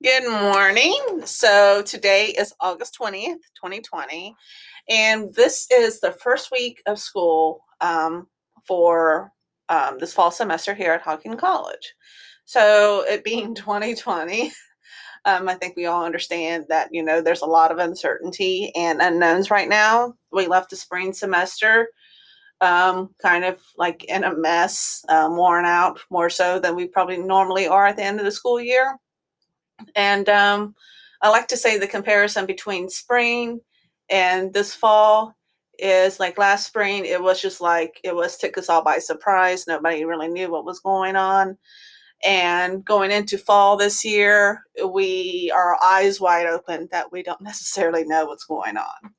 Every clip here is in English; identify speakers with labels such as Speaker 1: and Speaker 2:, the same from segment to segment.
Speaker 1: Good morning. So today is August 20th, 2020, and this is the first week of school um, for um, this fall semester here at Hocking College. So it being 2020, um, I think we all understand that, you know, there's a lot of uncertainty and unknowns right now. We left the spring semester um, kind of like in a mess, um, worn out more so than we probably normally are at the end of the school year. And um, I like to say the comparison between spring and this fall is like last spring, it was just like it was took us all by surprise. Nobody really knew what was going on. And going into fall this year, we are eyes wide open that we don't necessarily know what's going on.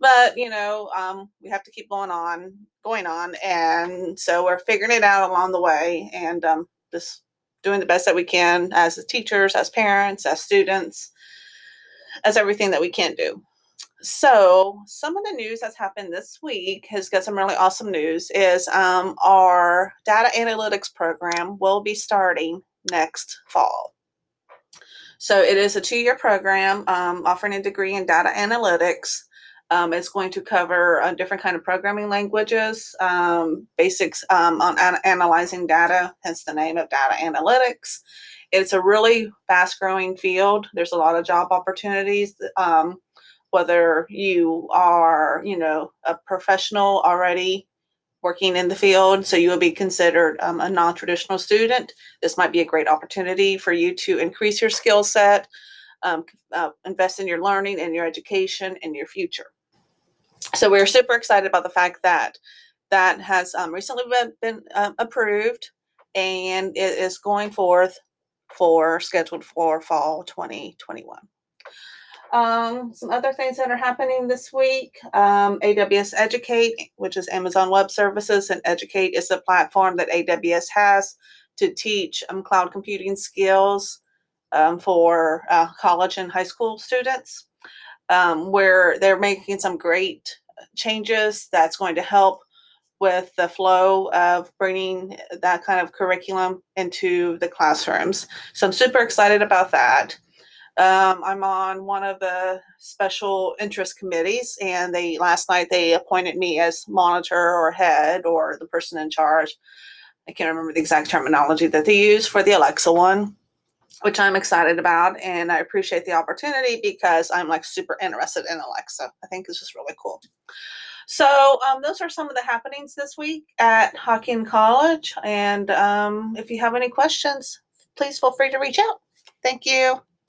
Speaker 1: But you know, um, we have to keep going on, going on, and so we're figuring it out along the way, and um, just doing the best that we can as teachers, as parents, as students, as everything that we can do. So, some of the news that's happened this week has got some really awesome news. Is um, our data analytics program will be starting next fall. So, it is a two year program um, offering a degree in data analytics. Um, it's going to cover uh, different kind of programming languages, um, basics um, on an- analyzing data, hence the name of data analytics. It's a really fast growing field. There's a lot of job opportunities. Um, whether you are, you know, a professional already working in the field, so you will be considered um, a non-traditional student. This might be a great opportunity for you to increase your skill set, um, uh, invest in your learning and your education and your future so we're super excited about the fact that that has um, recently been, been um, approved and it is going forth for scheduled for fall 2021. Um, some other things that are happening this week um, AWS Educate, which is Amazon Web Services, and Educate is the platform that AWS has to teach um, cloud computing skills um, for uh, college and high school students um, where they're making some great changes that's going to help with the flow of bringing that kind of curriculum into the classrooms. So I'm super excited about that. Um, I'm on one of the special interest committees, and they last night they appointed me as monitor or head or the person in charge. I can't remember the exact terminology that they use for the Alexa one which I'm excited about. And I appreciate the opportunity because I'm like super interested in Alexa. I think it's just really cool. So, um, those are some of the happenings this week at Hocking College. And um, if you have any questions, please feel free to reach out. Thank you.